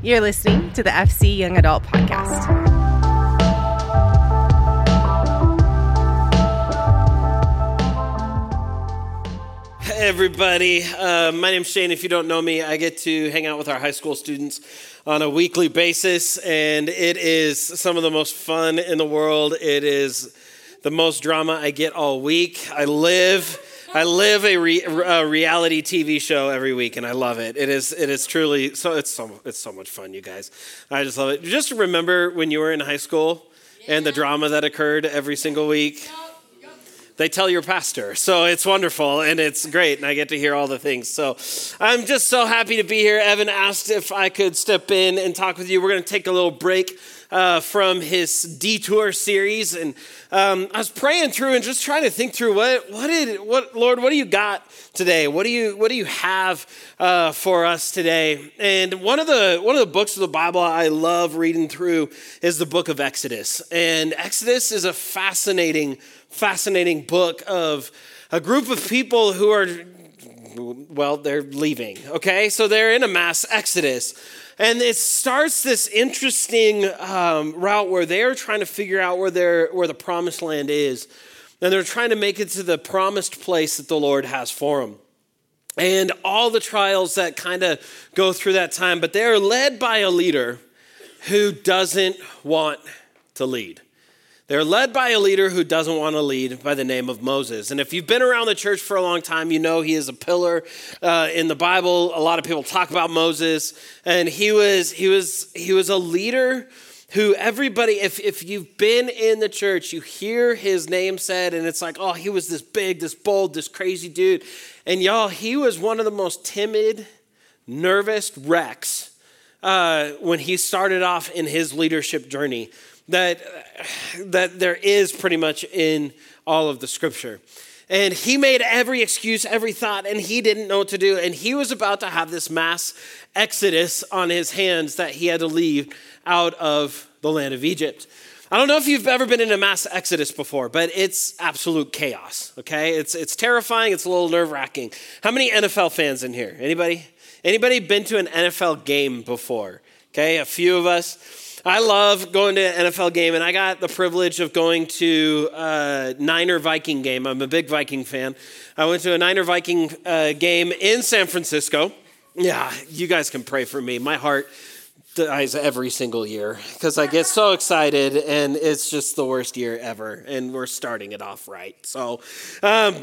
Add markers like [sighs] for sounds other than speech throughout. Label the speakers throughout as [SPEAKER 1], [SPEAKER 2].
[SPEAKER 1] You're listening to the FC Young Adult Podcast.
[SPEAKER 2] Hey everybody, uh, my name's Shane. If you don't know me, I get to hang out with our high school students on a weekly basis, and it is some of the most fun in the world. It is the most drama I get all week. I live I live a, re, a, reality TV show every week, and I love it. It is it is truly so it's so it's so much fun, you guys. I just love it. Just remember when you were in high school yeah. and the drama that occurred every single week. They tell your pastor, so it's wonderful and it's great, and I get to hear all the things. So I'm just so happy to be here. Evan asked if I could step in and talk with you. We're going to take a little break uh, from his detour series, and um, I was praying through and just trying to think through what what did what Lord what do you got today? What do you what do you have uh, for us today? And one of the one of the books of the Bible I love reading through is the book of Exodus, and Exodus is a fascinating fascinating book of a group of people who are well they're leaving okay so they're in a mass exodus and it starts this interesting um, route where they're trying to figure out where, they where the promised land is. And they're trying to make it to the promised place that the Lord has for them. And all the trials that kind of go through that time, but they're led by a leader who doesn't want to lead. They're led by a leader who doesn't want to lead by the name of Moses. And if you've been around the church for a long time, you know he is a pillar uh, in the Bible. A lot of people talk about Moses. And he was, he was, he was a leader who everybody, if, if you've been in the church, you hear his name said, and it's like, oh, he was this big, this bold, this crazy dude. And y'all, he was one of the most timid, nervous wrecks uh, when he started off in his leadership journey that, that there is pretty much in all of the scripture. And he made every excuse, every thought, and he didn't know what to do. And he was about to have this mass exodus on his hands that he had to leave out of the land of Egypt. I don't know if you've ever been in a mass exodus before, but it's absolute chaos, okay? It's, it's terrifying, it's a little nerve wracking. How many NFL fans in here? Anybody? Anybody been to an NFL game before? Okay, a few of us. I love going to an NFL game, and I got the privilege of going to a Niner Viking game. I'm a big Viking fan. I went to a Niner Viking uh, game in San Francisco. Yeah, you guys can pray for me. My heart dies every single year because I get so excited, and it's just the worst year ever. And we're starting it off right. So, um,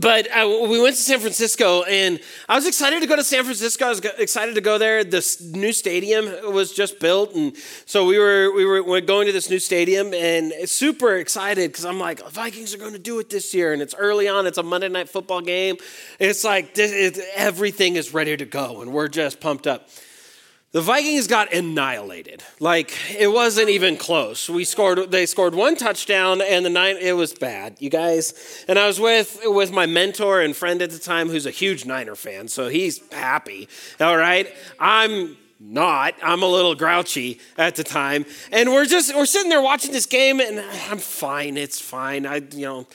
[SPEAKER 2] but uh, we went to San Francisco, and I was excited to go to San Francisco. I was excited to go there. This new stadium was just built, and so we were we were going to this new stadium, and super excited because I'm like, Vikings are going to do it this year, and it's early on. It's a Monday night football game. It's like this, it, everything is ready to go, and we're just pumped up. The Vikings got annihilated. Like it wasn't even close. We scored they scored one touchdown and the nine it was bad, you guys. And I was with with my mentor and friend at the time who's a huge Niner fan, so he's happy. All right? I'm not. I'm a little grouchy at the time. And we're just we're sitting there watching this game and I'm fine. It's fine. I you know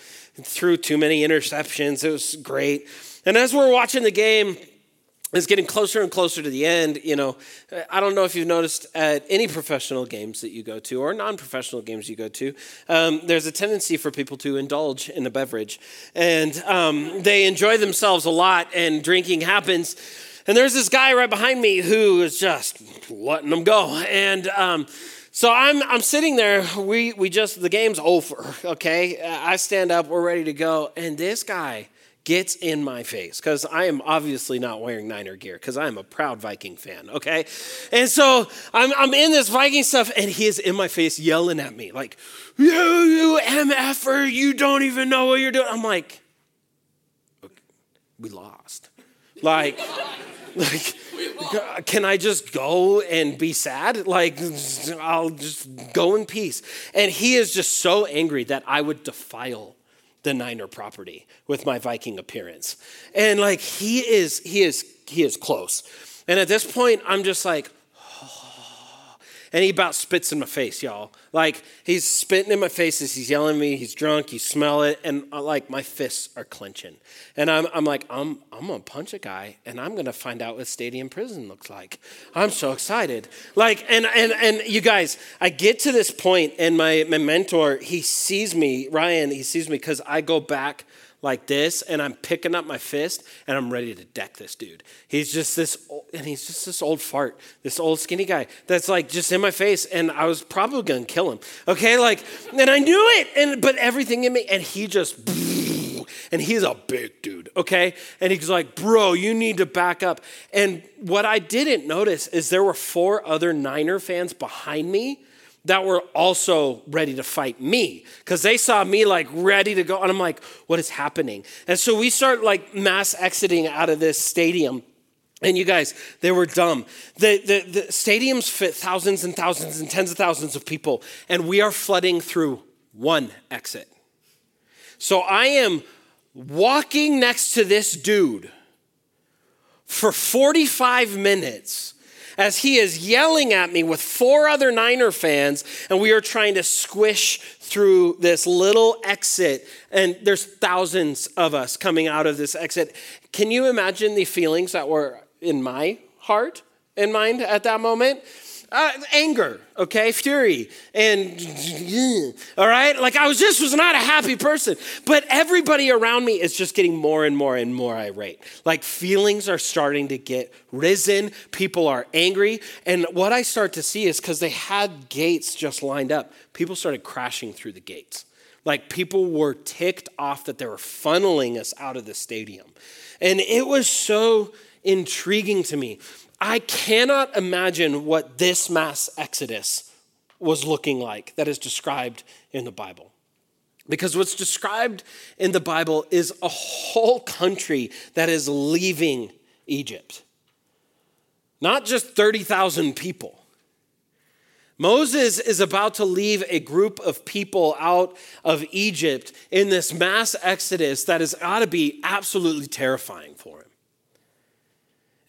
[SPEAKER 2] threw too many interceptions. It was great. And as we're watching the game, it's getting closer and closer to the end. You know, I don't know if you've noticed at any professional games that you go to or non professional games you go to, um, there's a tendency for people to indulge in a beverage. And um, they enjoy themselves a lot, and drinking happens. And there's this guy right behind me who is just letting them go. And, um, so I'm, I'm sitting there. We, we just, the game's over, okay? I stand up, we're ready to go. And this guy gets in my face because I am obviously not wearing Niner gear because I am a proud Viking fan, okay? And so I'm, I'm in this Viking stuff and he is in my face yelling at me like, you, you MFer, you don't even know what you're doing. I'm like, okay, we lost. Like, [laughs] like, can I just go and be sad? Like, I'll just go in peace. And he is just so angry that I would defile the Niner property with my Viking appearance. And like he is, he is, he is close. And at this point, I'm just like. And he about spits in my face, y'all. Like he's spitting in my face as he's yelling at me. He's drunk. You smell it, and uh, like my fists are clenching. And I'm, I'm like, I'm, I'm gonna punch a guy, and I'm gonna find out what stadium prison looks like. I'm so excited. Like, and and and you guys, I get to this point, and my my mentor, he sees me, Ryan. He sees me because I go back like this and I'm picking up my fist and I'm ready to deck this dude. He's just this, and he's just this old fart, this old skinny guy that's like just in my face and I was probably gonna kill him. Okay, like, and I knew it, and but everything in me, and he just, and he's a big dude, okay? And he's like, bro, you need to back up. And what I didn't notice is there were four other Niner fans behind me that were also ready to fight me because they saw me like ready to go. And I'm like, what is happening? And so we start like mass exiting out of this stadium. And you guys, they were dumb. The, the, the stadiums fit thousands and thousands and tens of thousands of people, and we are flooding through one exit. So I am walking next to this dude for 45 minutes as he is yelling at me with four other Niner fans, and we are trying to squish through this little exit. And there's thousands of us coming out of this exit. Can you imagine the feelings that were in my heart and mind at that moment? Uh, anger, okay, fury, and all right, like I was just was not a happy person. But everybody around me is just getting more and more and more irate. Like feelings are starting to get risen. People are angry, and what I start to see is because they had gates just lined up, people started crashing through the gates. Like people were ticked off that they were funneling us out of the stadium, and it was so intriguing to me I cannot imagine what this mass exodus was looking like that is described in the Bible. Because what's described in the Bible is a whole country that is leaving Egypt. Not just 30,000 people. Moses is about to leave a group of people out of Egypt in this mass exodus that has got to be absolutely terrifying for him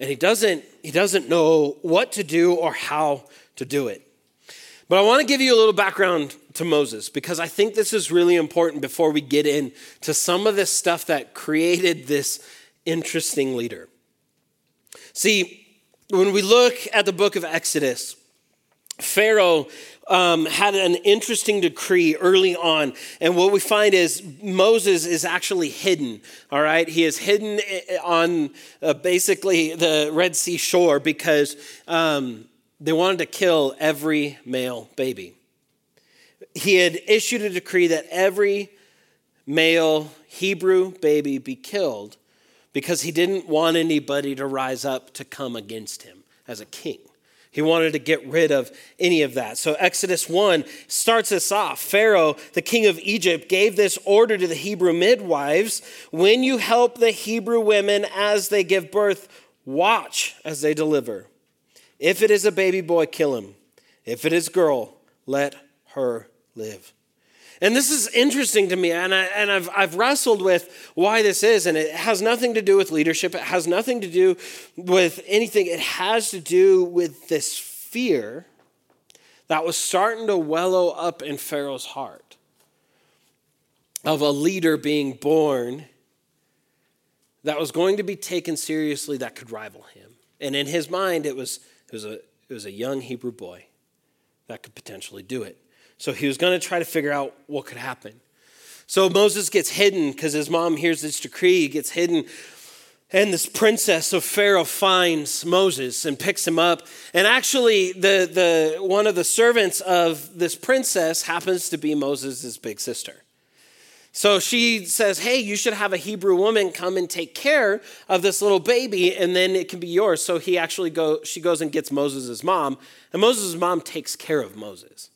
[SPEAKER 2] and he doesn't he doesn't know what to do or how to do it. But i want to give you a little background to moses because i think this is really important before we get into some of this stuff that created this interesting leader. See when we look at the book of exodus pharaoh um, had an interesting decree early on. And what we find is Moses is actually hidden, all right? He is hidden on uh, basically the Red Sea shore because um, they wanted to kill every male baby. He had issued a decree that every male Hebrew baby be killed because he didn't want anybody to rise up to come against him as a king. He wanted to get rid of any of that. So Exodus 1 starts us off. Pharaoh, the king of Egypt, gave this order to the Hebrew midwives When you help the Hebrew women as they give birth, watch as they deliver. If it is a baby boy, kill him. If it is a girl, let her live. And this is interesting to me, and, I, and I've, I've wrestled with why this is, and it has nothing to do with leadership. It has nothing to do with anything. It has to do with this fear that was starting to wellow up in Pharaoh's heart of a leader being born that was going to be taken seriously that could rival him. And in his mind, it was, it was, a, it was a young Hebrew boy that could potentially do it. So he was going to try to figure out what could happen. So Moses gets hidden because his mom hears this decree, he gets hidden. And this princess of Pharaoh finds Moses and picks him up. And actually, the, the, one of the servants of this princess happens to be Moses' big sister. So she says, Hey, you should have a Hebrew woman come and take care of this little baby, and then it can be yours. So he actually go, she goes and gets Moses' mom, and Moses' mom takes care of Moses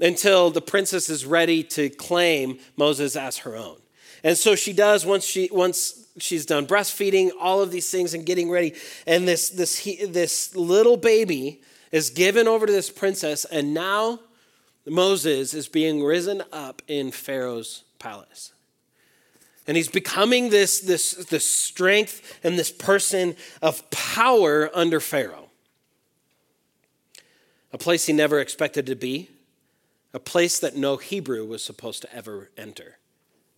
[SPEAKER 2] until the princess is ready to claim Moses as her own. And so she does once she once she's done breastfeeding, all of these things and getting ready. And this this this little baby is given over to this princess and now Moses is being risen up in Pharaoh's palace. And he's becoming this, this, this strength and this person of power under Pharaoh. a place he never expected to be, a place that no Hebrew was supposed to ever enter.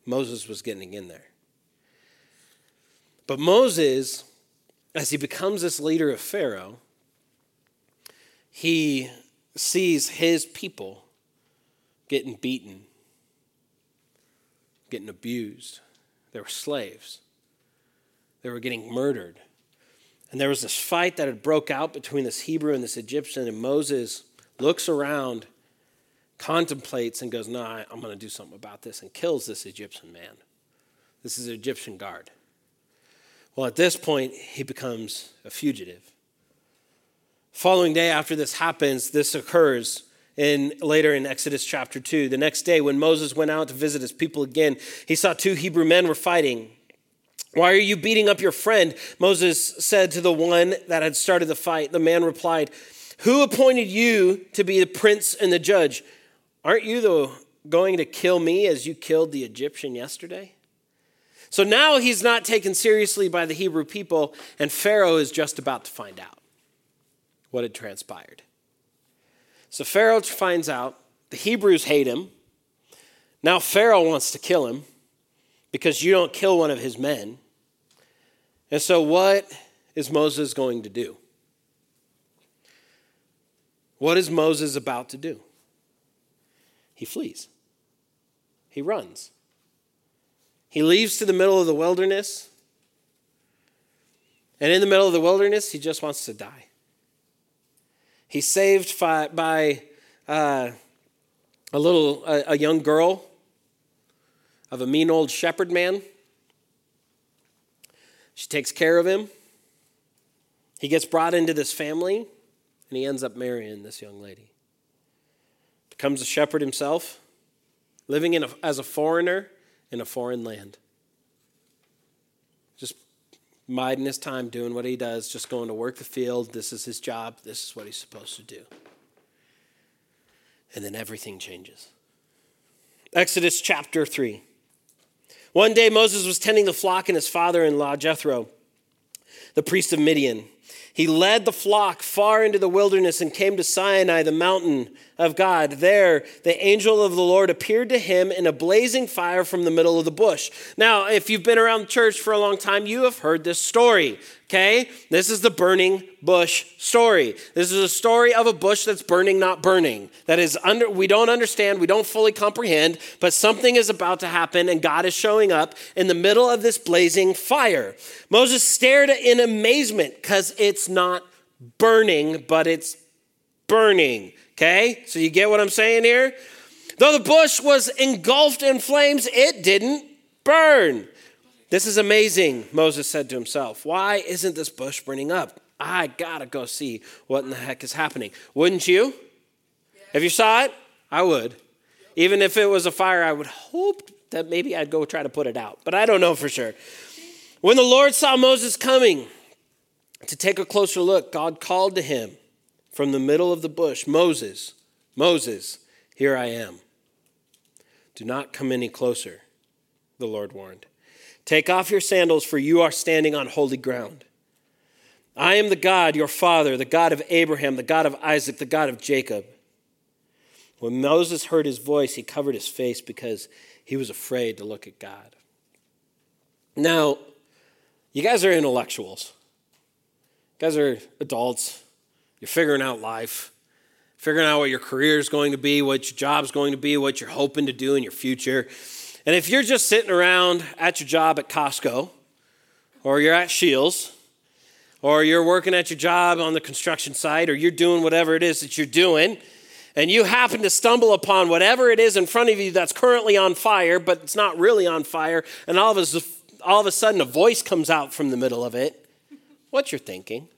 [SPEAKER 2] Moses was getting in there. But Moses, as he becomes this leader of Pharaoh, he sees his people getting beaten, getting abused. They were slaves. They were getting murdered. And there was this fight that had broke out between this Hebrew and this Egyptian, and Moses looks around, contemplates, and goes, No, nah, I'm going to do something about this, and kills this Egyptian man. This is an Egyptian guard. Well, at this point, he becomes a fugitive. Following day after this happens, this occurs in later in Exodus chapter 2. The next day, when Moses went out to visit his people again, he saw two Hebrew men were fighting. Why are you beating up your friend? Moses said to the one that had started the fight. The man replied, Who appointed you to be the prince and the judge? Aren't you the, going to kill me as you killed the Egyptian yesterday? So now he's not taken seriously by the Hebrew people, and Pharaoh is just about to find out what had transpired. So Pharaoh finds out the Hebrews hate him. Now Pharaoh wants to kill him because you don't kill one of his men. And so, what is Moses going to do? What is Moses about to do? He flees, he runs. He leaves to the middle of the wilderness. And in the middle of the wilderness, he just wants to die. He's saved by, by uh, a little, a, a young girl of a mean old shepherd man. She takes care of him. He gets brought into this family, and he ends up marrying this young lady. Becomes a shepherd himself, living in a, as a foreigner in a foreign land. Just biding his time doing what he does, just going to work the field. This is his job. This is what he's supposed to do. And then everything changes. Exodus chapter 3. One day Moses was tending the flock, and his father in law, Jethro, the priest of Midian, he led the flock far into the wilderness and came to Sinai, the mountain of God. There, the angel of the Lord appeared to him in a blazing fire from the middle of the bush. Now, if you've been around church for a long time, you have heard this story. Okay? This is the burning bush story. This is a story of a bush that's burning, not burning. That is under we don't understand, we don't fully comprehend, but something is about to happen and God is showing up in the middle of this blazing fire. Moses stared in amazement cuz it's not burning, but it's burning. Okay? So you get what I'm saying here? Though the bush was engulfed in flames, it didn't burn. This is amazing, Moses said to himself. Why isn't this bush burning up? I gotta go see what in the heck is happening. Wouldn't you? If you saw it, I would. Even if it was a fire, I would hope that maybe I'd go try to put it out, but I don't know for sure. When the Lord saw Moses coming to take a closer look, God called to him from the middle of the bush Moses, Moses, here I am. Do not come any closer, the Lord warned. Take off your sandals, for you are standing on holy ground. I am the God, your father, the God of Abraham, the God of Isaac, the God of Jacob. When Moses heard his voice, he covered his face because he was afraid to look at God. Now, you guys are intellectuals. Guys are adults. You're figuring out life, figuring out what your career is going to be, what your job's going to be, what you're hoping to do in your future. And if you're just sitting around at your job at Costco, or you're at Shields, or you're working at your job on the construction site, or you're doing whatever it is that you're doing, and you happen to stumble upon whatever it is in front of you that's currently on fire, but it's not really on fire, and all of a, all of a sudden a voice comes out from the middle of it, what you're thinking?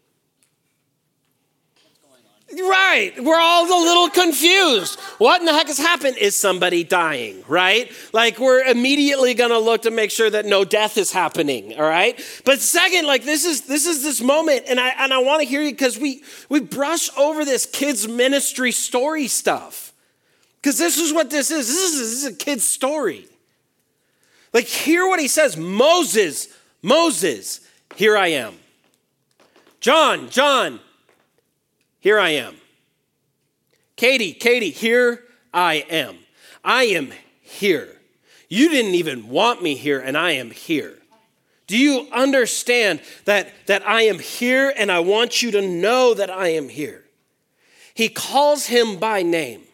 [SPEAKER 2] Right. We're all a little confused. What in the heck has happened? Is somebody dying, right? Like we're immediately going to look to make sure that no death is happening, all right? But second, like this is this is this moment and I and I want to hear you cuz we we brush over this kids ministry story stuff. Cuz this is what this is. This is this is a kid's story. Like hear what he says, Moses, Moses, here I am. John, John, here I am. Katie, Katie, here I am. I am here. You didn't even want me here, and I am here. Do you understand that, that I am here and I want you to know that I am here? He calls him by name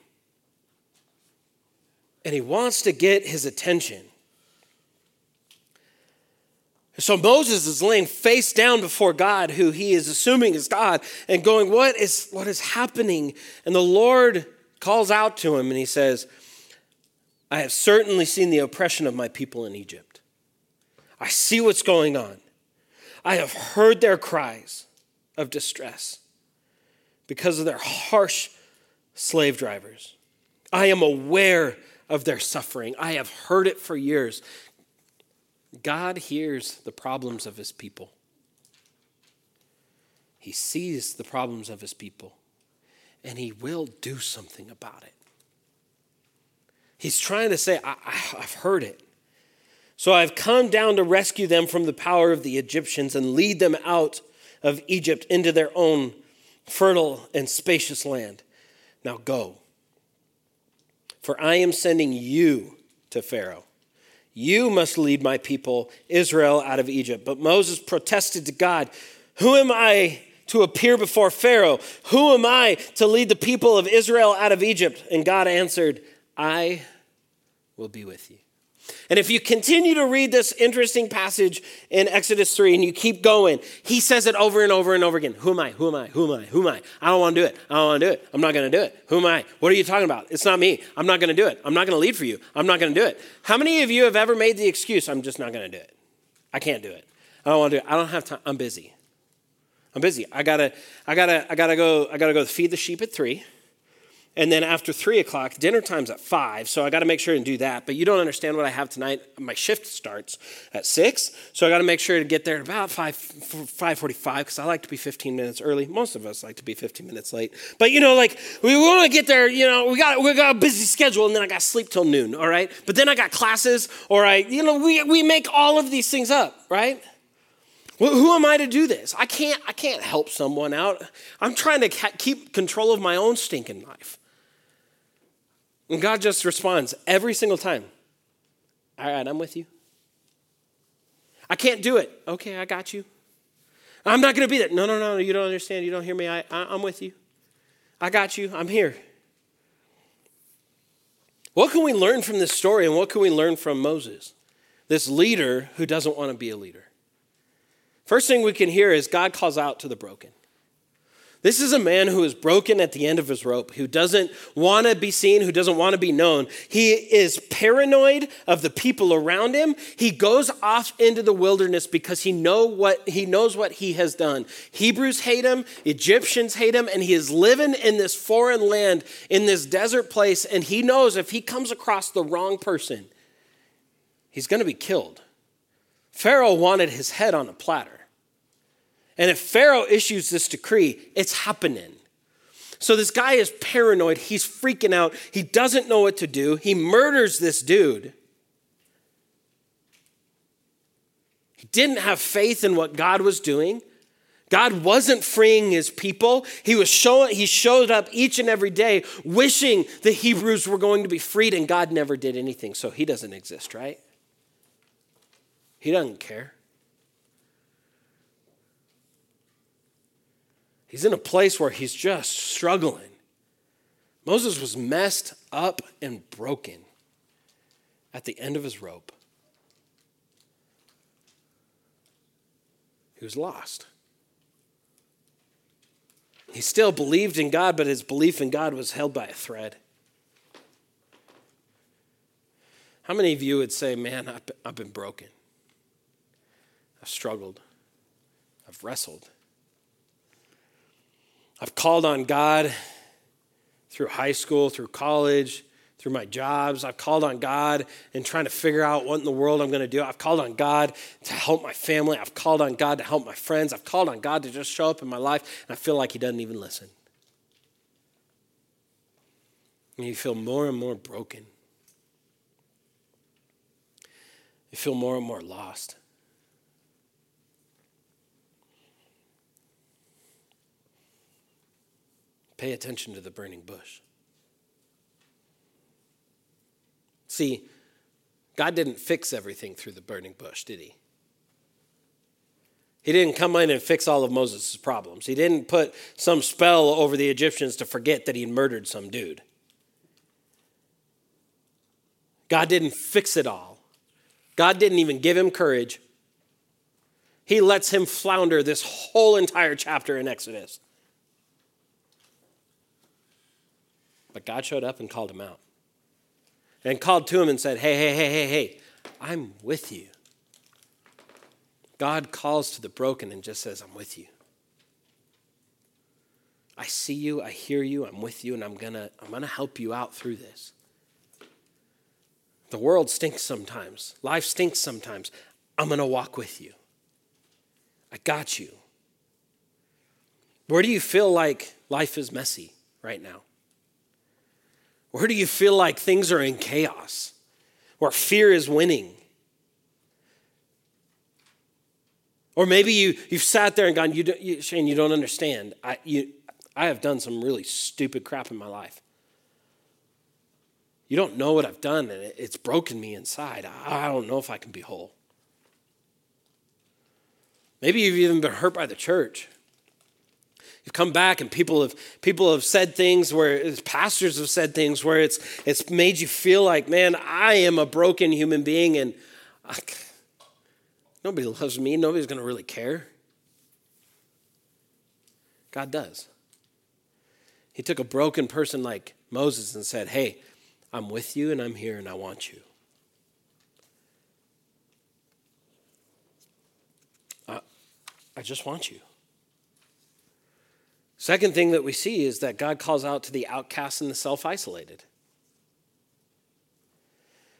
[SPEAKER 2] and he wants to get his attention. So Moses is laying face down before God, who he is assuming is God, and going, What is, what is happening? And the Lord calls out to him and he says, I have certainly seen the oppression of my people in Egypt. I see what's going on. I have heard their cries of distress because of their harsh slave drivers. I am aware of their suffering. I have heard it for years. God hears the problems of his people. He sees the problems of his people, and he will do something about it. He's trying to say, I, have heard it. So I've come down to rescue them from the power of the Egyptians and lead them out of Egypt into their own fertile and spacious land. Now go. For I am sending you to Pharaoh. You must lead my people, Israel, out of Egypt. But Moses protested to God, Who am I to appear before Pharaoh? Who am I to lead the people of Israel out of Egypt? And God answered, I will be with you. And if you continue to read this interesting passage in Exodus 3 and you keep going, he says it over and over and over again. Who am I? Who am I? Who am I? Who am I? I don't want to do it. I don't want to do it. I'm not going to do it. Who am I? What are you talking about? It's not me. I'm not going to do it. I'm not going to lead for you. I'm not going to do it. How many of you have ever made the excuse, I'm just not going to do it? I can't do it. I don't want to do it. I don't have time. I'm busy. I'm busy. I gotta, I gotta, I gotta go, I gotta go feed the sheep at three. And then after three o'clock, dinner time's at five, so I got to make sure and do that. But you don't understand what I have tonight. My shift starts at six, so I got to make sure to get there at about five five forty-five because I like to be fifteen minutes early. Most of us like to be fifteen minutes late, but you know, like we want to get there. You know, we got we got a busy schedule, and then I got to sleep till noon. All right, but then I got classes, or I, you know, we we make all of these things up, right? Well, who am I to do this? I can't. I can't help someone out. I'm trying to keep control of my own stinking life. And God just responds every single time All right, I'm with you. I can't do it. Okay, I got you. I'm not going to be there. No, no, no, you don't understand. You don't hear me. I, I, am with you. I got you. I'm here. What can we learn from this story and what can we learn from Moses, this leader who doesn't want to be a leader? First thing we can hear is God calls out to the broken. This is a man who is broken at the end of his rope, who doesn't want to be seen, who doesn't want to be known. He is paranoid of the people around him. He goes off into the wilderness because he know what he knows what he has done. Hebrews hate him, Egyptians hate him, and he is living in this foreign land in this desert place and he knows if he comes across the wrong person, he's going to be killed. Pharaoh wanted his head on a platter. And if Pharaoh issues this decree, it's happening. So this guy is paranoid. He's freaking out. He doesn't know what to do. He murders this dude. He didn't have faith in what God was doing. God wasn't freeing his people. He was showing he showed up each and every day wishing the Hebrews were going to be freed and God never did anything. So he doesn't exist, right? He doesn't care. He's in a place where he's just struggling. Moses was messed up and broken at the end of his rope. He was lost. He still believed in God, but his belief in God was held by a thread. How many of you would say, Man, I've been broken? I've struggled. I've wrestled. I've called on God through high school, through college, through my jobs. I've called on God and trying to figure out what in the world I'm going to do. I've called on God to help my family. I've called on God to help my friends. I've called on God to just show up in my life, and I feel like He doesn't even listen. And you feel more and more broken. You feel more and more lost. Pay attention to the burning bush. See, God didn't fix everything through the burning bush, did he? He didn't come in and fix all of Moses' problems. He didn't put some spell over the Egyptians to forget that he murdered some dude. God didn't fix it all. God didn't even give him courage. He lets him flounder this whole entire chapter in Exodus. But God showed up and called him out. And called to him and said, Hey, hey, hey, hey, hey, I'm with you. God calls to the broken and just says, I'm with you. I see you, I hear you, I'm with you, and I'm gonna, I'm gonna help you out through this. The world stinks sometimes. Life stinks sometimes. I'm to walk with you. I got you. Where do you feel like life is messy right now? Where do you feel like things are in chaos? Where fear is winning? Or maybe you, you've sat there and gone, you, you Shane, you don't understand. I, you, I have done some really stupid crap in my life. You don't know what I've done, and it's broken me inside. I don't know if I can be whole. Maybe you've even been hurt by the church. You've come back and people have people have said things where pastors have said things where it's it's made you feel like, man, I am a broken human being and I, nobody loves me. Nobody's going to really care. God does. He took a broken person like Moses and said, "Hey, I'm with you and I'm here and I want you. I, I just want you. Second thing that we see is that God calls out to the outcast and the self isolated.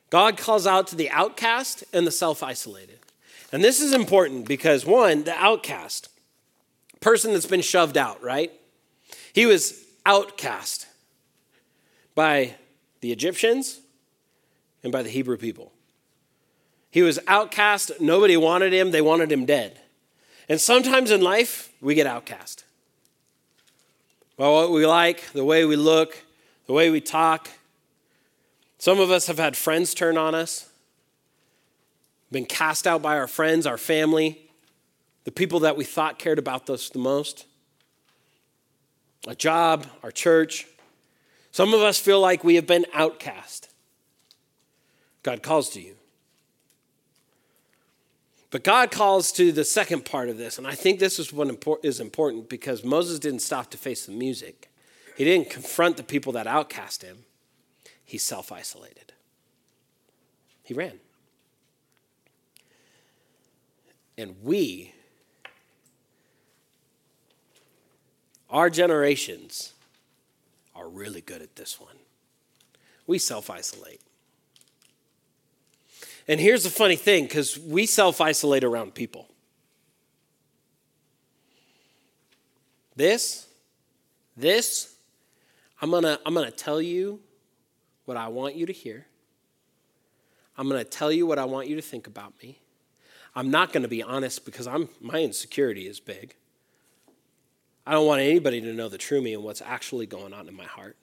[SPEAKER 2] God calls out to the outcast and the self isolated. And this is important because, one, the outcast, person that's been shoved out, right? He was outcast by the Egyptians and by the Hebrew people. He was outcast. Nobody wanted him. They wanted him dead. And sometimes in life, we get outcast. By what we like, the way we look, the way we talk. Some of us have had friends turn on us, been cast out by our friends, our family, the people that we thought cared about us the most, a job, our church. Some of us feel like we have been outcast. God calls to you. But God calls to the second part of this, and I think this is what is important because Moses didn't stop to face the music. He didn't confront the people that outcast him. He self isolated. He ran. And we, our generations, are really good at this one. We self isolate. And here's the funny thing because we self isolate around people. This, this, I'm gonna, I'm gonna tell you what I want you to hear. I'm gonna tell you what I want you to think about me. I'm not gonna be honest because I'm, my insecurity is big. I don't want anybody to know the true me and what's actually going on in my heart.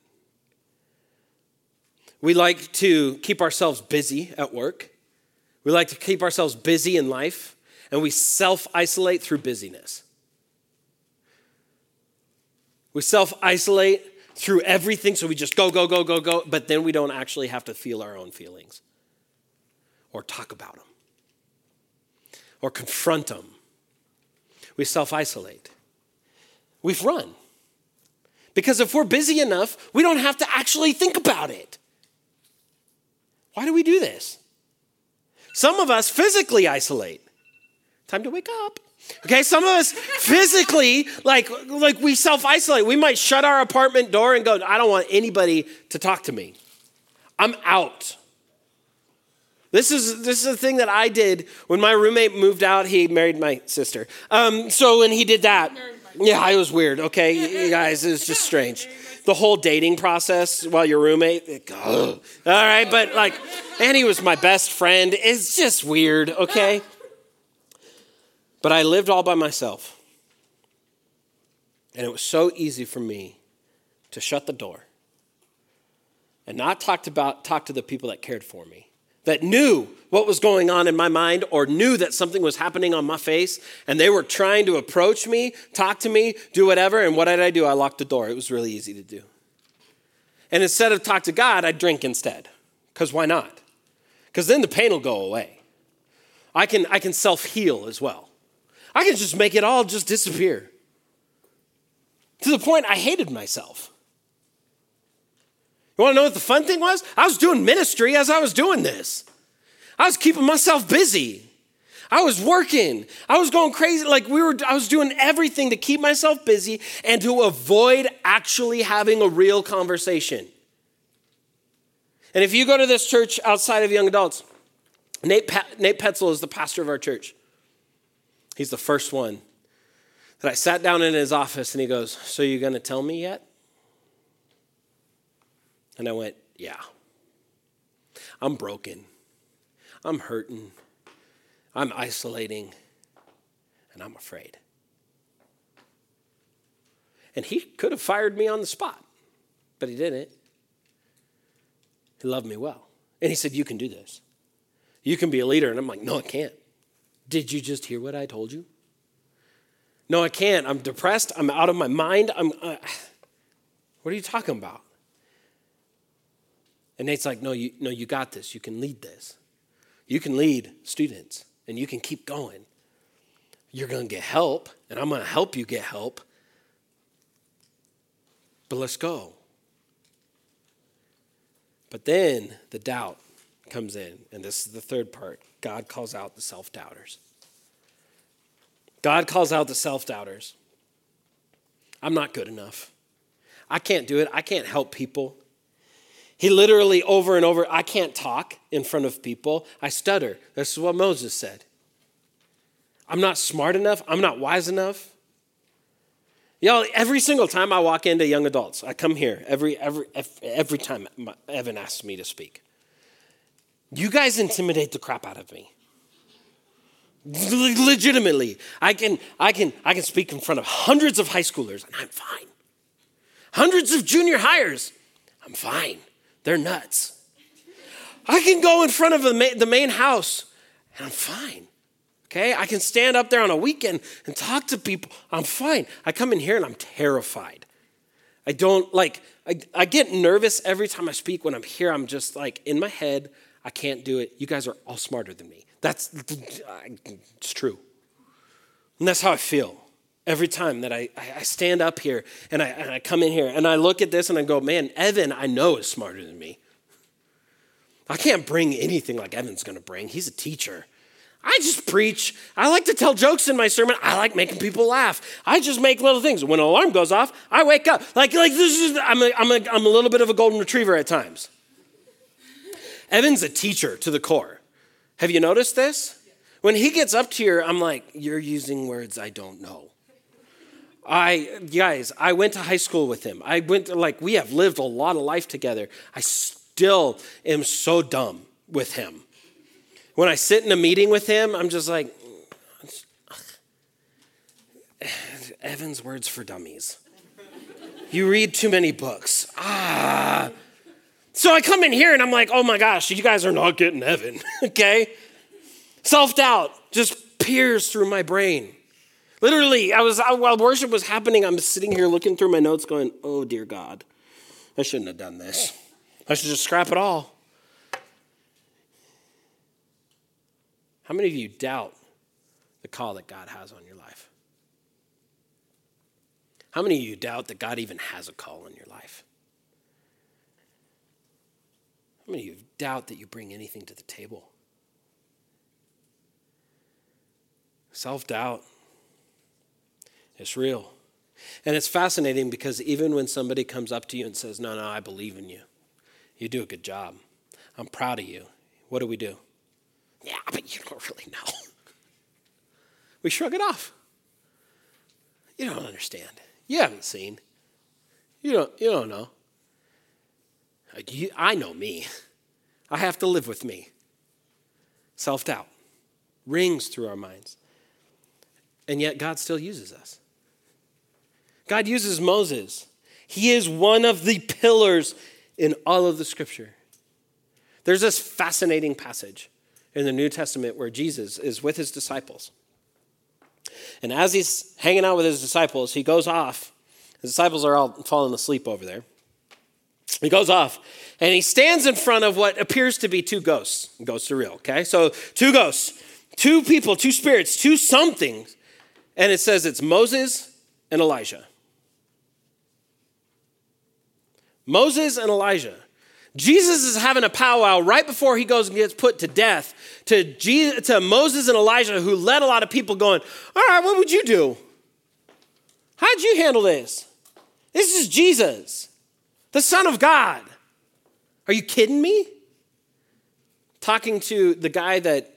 [SPEAKER 2] We like to keep ourselves busy at work. We like to keep ourselves busy in life, and we self isolate through busyness. We self isolate through everything, so we just go, go, go, go, go, but then we don't actually have to feel our own feelings or talk about them or confront them. We self isolate we've run. Because if we're busy enough, we don't have to actually think about it. Why do we do this? Some of us physically isolate. Time to wake up. Okay, some of us physically, like, like we self-isolate. We might shut our apartment door and go, I don't want anybody to talk to me. I'm out. This is this is the thing that I did when my roommate moved out. He married my sister. Um, so when he did that, yeah, it was weird. Okay, you guys, it was just [laughs] strange. The whole dating process while your roommate, all right, but like, and he was my best friend. It's just weird, okay? But I lived all by myself. And it was so easy for me to shut the door and not talk about talk to the people that cared for me, that knew what was going on in my mind or knew that something was happening on my face, and they were trying to approach me, talk to me, do whatever. And what did I do? I locked the door. It was really easy to do. And instead of talk to God, I'd drink instead. Because why not? Because then the pain will go away. I can, I can self heal as well. I can just make it all just disappear. To the point I hated myself. You want to know what the fun thing was? I was doing ministry as I was doing this. I was keeping myself busy. I was working. I was going crazy. Like we were, I was doing everything to keep myself busy and to avoid actually having a real conversation. And if you go to this church outside of young adults, Nate, Nate Petzel is the pastor of our church. He's the first one that I sat down in his office and he goes, So you going to tell me yet? And I went, Yeah. I'm broken. I'm hurting. I'm isolating. And I'm afraid. And he could have fired me on the spot, but he didn't. He loved me well. And he said, You can do this. You can be a leader. And I'm like, No, I can't. Did you just hear what I told you? No, I can't. I'm depressed. I'm out of my mind. I'm. Uh, [sighs] what are you talking about? And Nate's like, no, you, no, you got this. You can lead this. You can lead students and you can keep going. You're going to get help, and I'm going to help you get help. But let's go. But then the doubt comes in, and this is the third part. God calls out the self doubters. God calls out the self doubters. I'm not good enough. I can't do it. I can't help people. He literally, over and over, I can't talk in front of people. I stutter. This is what Moses said. I'm not smart enough. I'm not wise enough. Y'all, every single time I walk into young adults, I come here every, every, every time Evan asks me to speak. You guys intimidate the crap out of me. Legitimately. I can, I, can, I can speak in front of hundreds of high schoolers and I'm fine. Hundreds of junior hires, I'm fine. They're nuts. I can go in front of the main house and I'm fine. Okay? I can stand up there on a weekend and talk to people. I'm fine. I come in here and I'm terrified. I don't like, I, I get nervous every time I speak when I'm here. I'm just like in my head, I can't do it. You guys are all smarter than me. That's it's true. And that's how I feel every time that I, I stand up here and I, and I come in here and I look at this and I go, man, Evan, I know is smarter than me. I can't bring anything like Evan's gonna bring. He's a teacher. I just preach. I like to tell jokes in my sermon. I like making people laugh. I just make little things. When an alarm goes off, I wake up. Like, like this is, I'm a, I'm, a, I'm a little bit of a golden retriever at times. Evan's a teacher to the core. Have you noticed this? When he gets up to here, I'm like, you're using words I don't know. I, guys, I went to high school with him. I went to, like, we have lived a lot of life together. I still am so dumb with him. When I sit in a meeting with him, I'm just like, [sighs] Evan's words for dummies. You read too many books. Ah. So I come in here and I'm like, oh my gosh, you guys are not getting Evan, [laughs] okay? Self doubt just peers through my brain. Literally, I was while worship was happening, I'm sitting here looking through my notes, going, "Oh dear God, I shouldn't have done this. I should just scrap it all." How many of you doubt the call that God has on your life? How many of you doubt that God even has a call on your life? How many of you doubt that you bring anything to the table? Self doubt it's real. And it's fascinating because even when somebody comes up to you and says, No, no, I believe in you, you do a good job. I'm proud of you. What do we do? Yeah, but you don't really know. [laughs] we shrug it off. You don't understand. You haven't seen. You don't, you don't know. Uh, I know me. [laughs] I have to live with me. Self doubt rings through our minds. And yet, God still uses us. God uses Moses. He is one of the pillars in all of the scripture. There's this fascinating passage in the New Testament where Jesus is with his disciples. And as he's hanging out with his disciples, he goes off. His disciples are all falling asleep over there. He goes off and he stands in front of what appears to be two ghosts. Ghosts are real, okay? So, two ghosts, two people, two spirits, two somethings. And it says it's Moses and Elijah. Moses and Elijah. Jesus is having a powwow right before he goes and gets put to death to, Jesus, to Moses and Elijah, who led a lot of people, going, All right, what would you do? How'd you handle this? This is Jesus, the Son of God. Are you kidding me? Talking to the guy that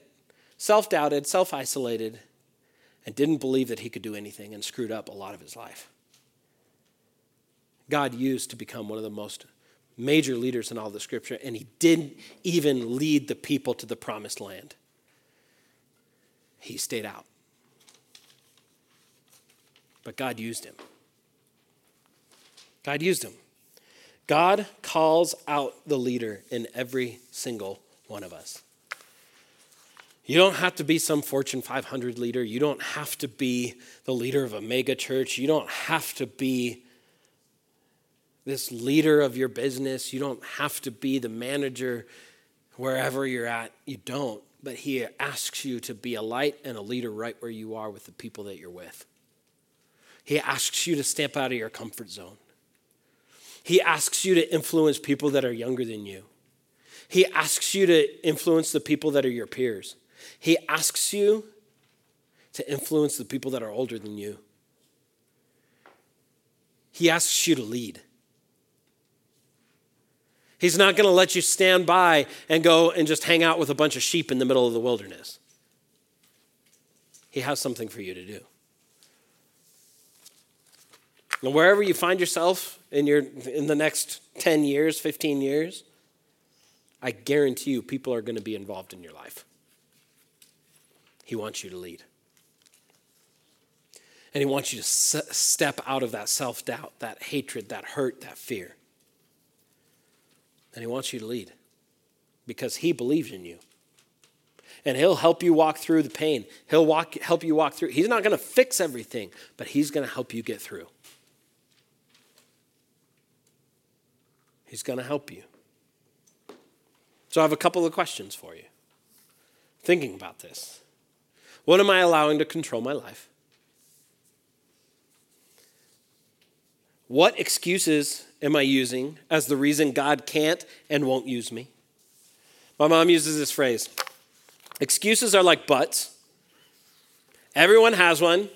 [SPEAKER 2] self doubted, self isolated, and didn't believe that he could do anything and screwed up a lot of his life. God used to become one of the most major leaders in all the scripture, and he didn't even lead the people to the promised land. He stayed out. But God used him. God used him. God calls out the leader in every single one of us. You don't have to be some Fortune 500 leader. You don't have to be the leader of a mega church. You don't have to be this leader of your business. You don't have to be the manager wherever you're at. You don't. But He asks you to be a light and a leader right where you are with the people that you're with. He asks you to step out of your comfort zone. He asks you to influence people that are younger than you. He asks you to influence the people that are your peers. He asks you to influence the people that are older than you. He asks you to lead. He's not going to let you stand by and go and just hang out with a bunch of sheep in the middle of the wilderness. He has something for you to do. And wherever you find yourself in, your, in the next 10 years, 15 years, I guarantee you people are going to be involved in your life. He wants you to lead. And He wants you to step out of that self doubt, that hatred, that hurt, that fear. And He wants you to lead because He believes in you. And He'll help you walk through the pain. He'll walk, help you walk through. He's not going to fix everything, but He's going to help you get through. He's going to help you. So I have a couple of questions for you. Thinking about this. What am I allowing to control my life? What excuses am I using as the reason God can't and won't use me? My mom uses this phrase excuses are like butts. Everyone has one,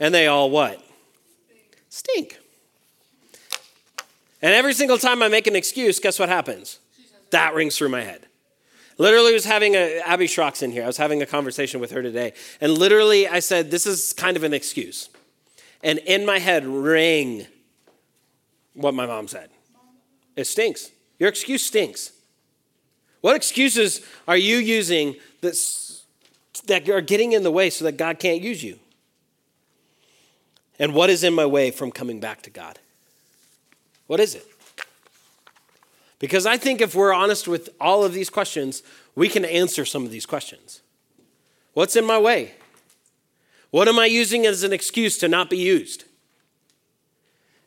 [SPEAKER 2] and they all what? Stink. And every single time I make an excuse, guess what happens? That rings through my head. Literally, was having a Abby Schrock's in here. I was having a conversation with her today, and literally, I said, "This is kind of an excuse," and in my head rang what my mom said. It stinks. Your excuse stinks. What excuses are you using that's, that are getting in the way so that God can't use you? And what is in my way from coming back to God? What is it? Because I think if we're honest with all of these questions, we can answer some of these questions. What's in my way? What am I using as an excuse to not be used?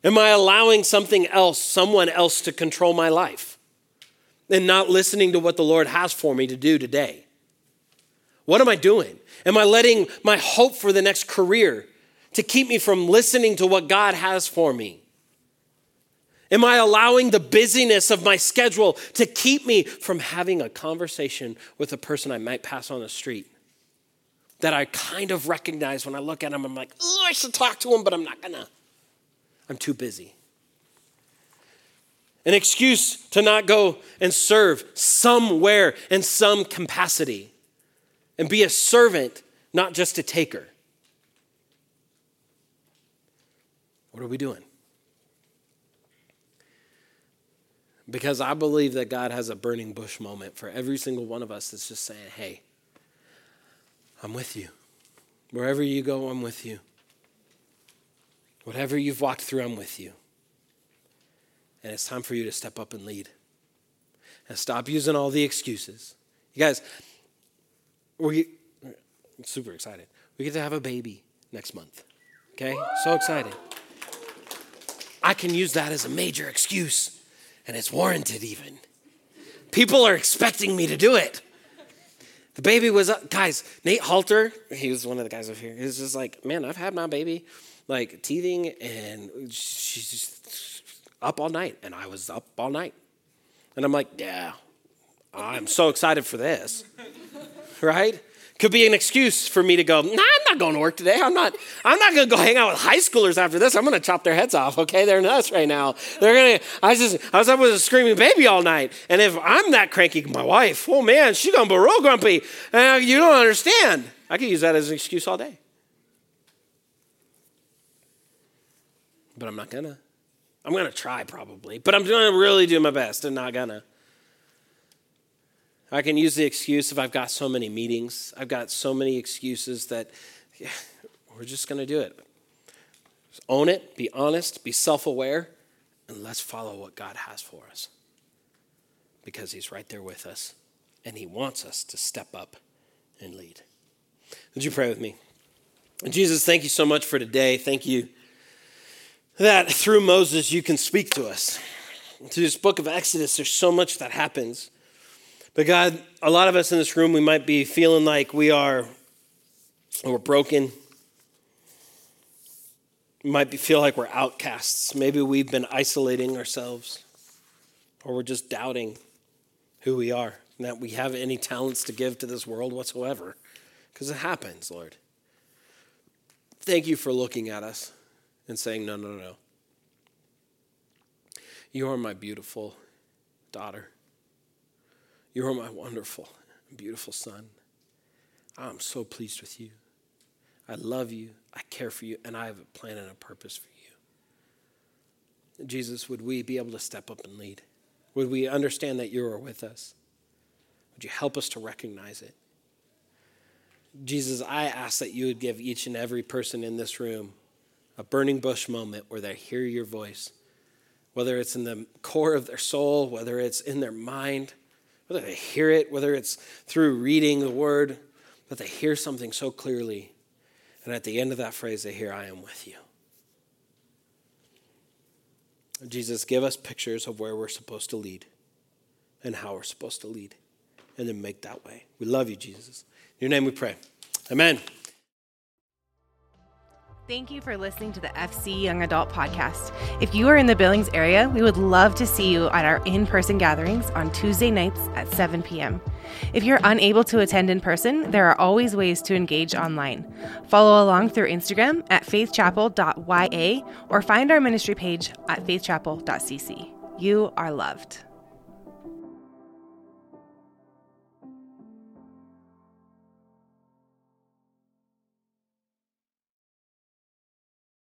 [SPEAKER 2] Am I allowing something else, someone else, to control my life and not listening to what the Lord has for me to do today? What am I doing? Am I letting my hope for the next career to keep me from listening to what God has for me? Am I allowing the busyness of my schedule to keep me from having a conversation with a person I might pass on the street that I kind of recognize when I look at him? I'm like, oh, I should talk to him, but I'm not gonna. I'm too busy. An excuse to not go and serve somewhere in some capacity and be a servant, not just a taker. What are we doing? Because I believe that God has a burning bush moment for every single one of us that's just saying, hey, I'm with you. Wherever you go, I'm with you. Whatever you've walked through, I'm with you. And it's time for you to step up and lead. And stop using all the excuses. You guys, we super excited. We get to have a baby next month. Okay? So excited. I can use that as a major excuse, and it's warranted even. People are expecting me to do it. The baby was. Uh, guys, Nate Halter, he was one of the guys up here. He was just like, man, I've had my baby like teething, and she's just up all night. And I was up all night. And I'm like, yeah, I'm so excited for this. [laughs] right? Could be an excuse for me to go, nah, I'm not going to work today. I'm not, I'm not gonna go hang out with high schoolers after this. I'm gonna chop their heads off, okay? They're nuts right now. They're gonna I was just I was up with a screaming baby all night. And if I'm that cranky, my wife, oh man, she's gonna be real grumpy. Uh, you don't understand. I could use that as an excuse all day. But I'm not gonna. I'm gonna try probably, but I'm gonna really do my best and not gonna. I can use the excuse if I've got so many meetings. I've got so many excuses that yeah, we're just to do it. Just own it, be honest, be self aware, and let's follow what God has for us. Because He's right there with us, and He wants us to step up and lead. Would you pray with me? Jesus, thank you so much for today. Thank you that through Moses you can speak to us. Through this book of Exodus, there's so much that happens. But God, a lot of us in this room, we might be feeling like we are, or we're broken. We might be, feel like we're outcasts. Maybe we've been isolating ourselves, or we're just doubting who we are, and that we have any talents to give to this world whatsoever. Because it happens, Lord. Thank you for looking at us and saying, No, no, no. You are my beautiful daughter. You are my wonderful, beautiful son. I'm so pleased with you. I love you. I care for you. And I have a plan and a purpose for you. Jesus, would we be able to step up and lead? Would we understand that you are with us? Would you help us to recognize it? Jesus, I ask that you would give each and every person in this room a burning bush moment where they hear your voice, whether it's in the core of their soul, whether it's in their mind whether they hear it, whether it's through reading the word, but they hear something so clearly. And at the end of that phrase, they hear, I am with you. Jesus, give us pictures of where we're supposed to lead and how we're supposed to lead, and then make that way. We love you, Jesus. In your name we pray. Amen.
[SPEAKER 1] Thank you for listening to the FC Young Adult Podcast. If you are in the Billings area, we would love to see you at our in person gatherings on Tuesday nights at 7 p.m. If you're unable to attend in person, there are always ways to engage online. Follow along through Instagram at faithchapel.ya or find our ministry page at faithchapel.cc. You are loved.